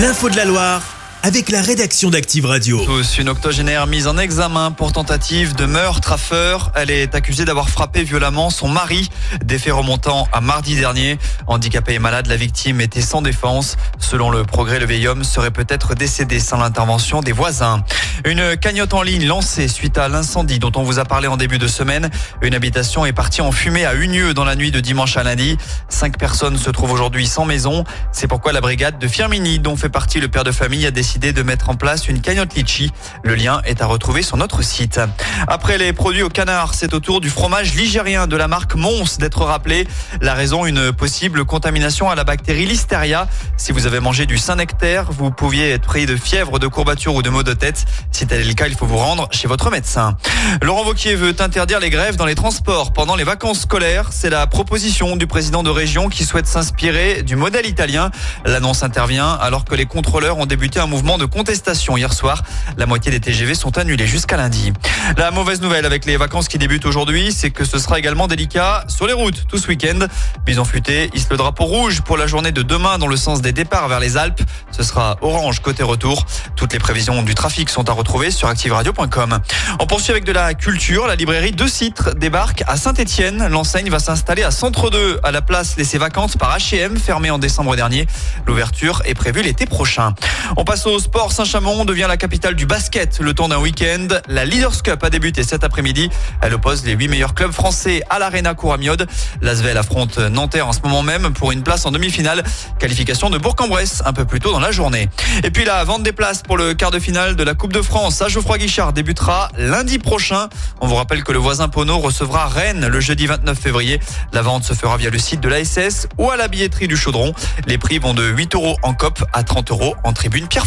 L'info de la Loire avec la rédaction d'Active Radio. Tous, une octogénaire mise en examen pour tentative de meurtre à Feur. Elle est accusée d'avoir frappé violemment son mari. Des faits remontant à mardi dernier. Handicapée et malade, la victime était sans défense. Selon le progrès, le vieil homme serait peut-être décédé sans l'intervention des voisins. Une cagnotte en ligne lancée suite à l'incendie dont on vous a parlé en début de semaine. Une habitation est partie en fumée à Unieux dans la nuit de dimanche à lundi. Cinq personnes se trouvent aujourd'hui sans maison. C'est pourquoi la brigade de Firmini, dont fait partie le père de famille, a décidé de mettre en place une cagnotte litchi. Le lien est à retrouver sur notre site. Après les produits au canard, c'est au tour du fromage ligérien de la marque Mons d'être rappelé. La raison, une possible contamination à la bactérie Listeria. Si vous avez mangé du Saint-Nectaire, vous pouviez être pris de fièvre, de courbatures ou de maux de tête. Si tel est le cas, il faut vous rendre chez votre médecin. Laurent Wauquiez veut interdire les grèves dans les transports pendant les vacances scolaires. C'est la proposition du président de région qui souhaite s'inspirer du modèle italien. L'annonce intervient alors que les contrôleurs ont débuté un mouvement de contestation hier soir. La moitié des TGV sont annulés jusqu'à lundi. La mauvaise nouvelle avec les vacances qui débutent aujourd'hui, c'est que ce sera également délicat sur les routes tout ce week-end. Bison futé hisse le drapeau rouge pour la journée de demain dans le sens des départs vers les Alpes. Ce sera orange côté retour. Toutes les prévisions du trafic sont à retrouver sur activeradio.com. On poursuit avec de la culture. La librairie De Citres débarque à Saint-Etienne. L'enseigne va s'installer à Centre 2 à la place laissée vacante par H&M fermée en décembre dernier. L'ouverture est prévue l'été prochain. On passe au sport. Saint-Chamond devient la capitale du basket le temps d'un week-end. La Leaders Cup a débuté cet après-midi. Elle oppose les huit meilleurs clubs français à l'Arena Couramiode. L'Asvel affronte Nanterre en ce moment même pour une place en demi-finale. Qualification de Bourg-en-Bresse un peu plus tôt dans la journée. Et puis la vente des places pour le quart de finale de la Coupe de France à Geoffroy Guichard débutera lundi prochain. On vous rappelle que le voisin Pono recevra Rennes le jeudi 29 février. La vente se fera via le site de l'ASS ou à la billetterie du Chaudron. Les prix vont de 8 euros en COP à 30 euros en tribune Pierre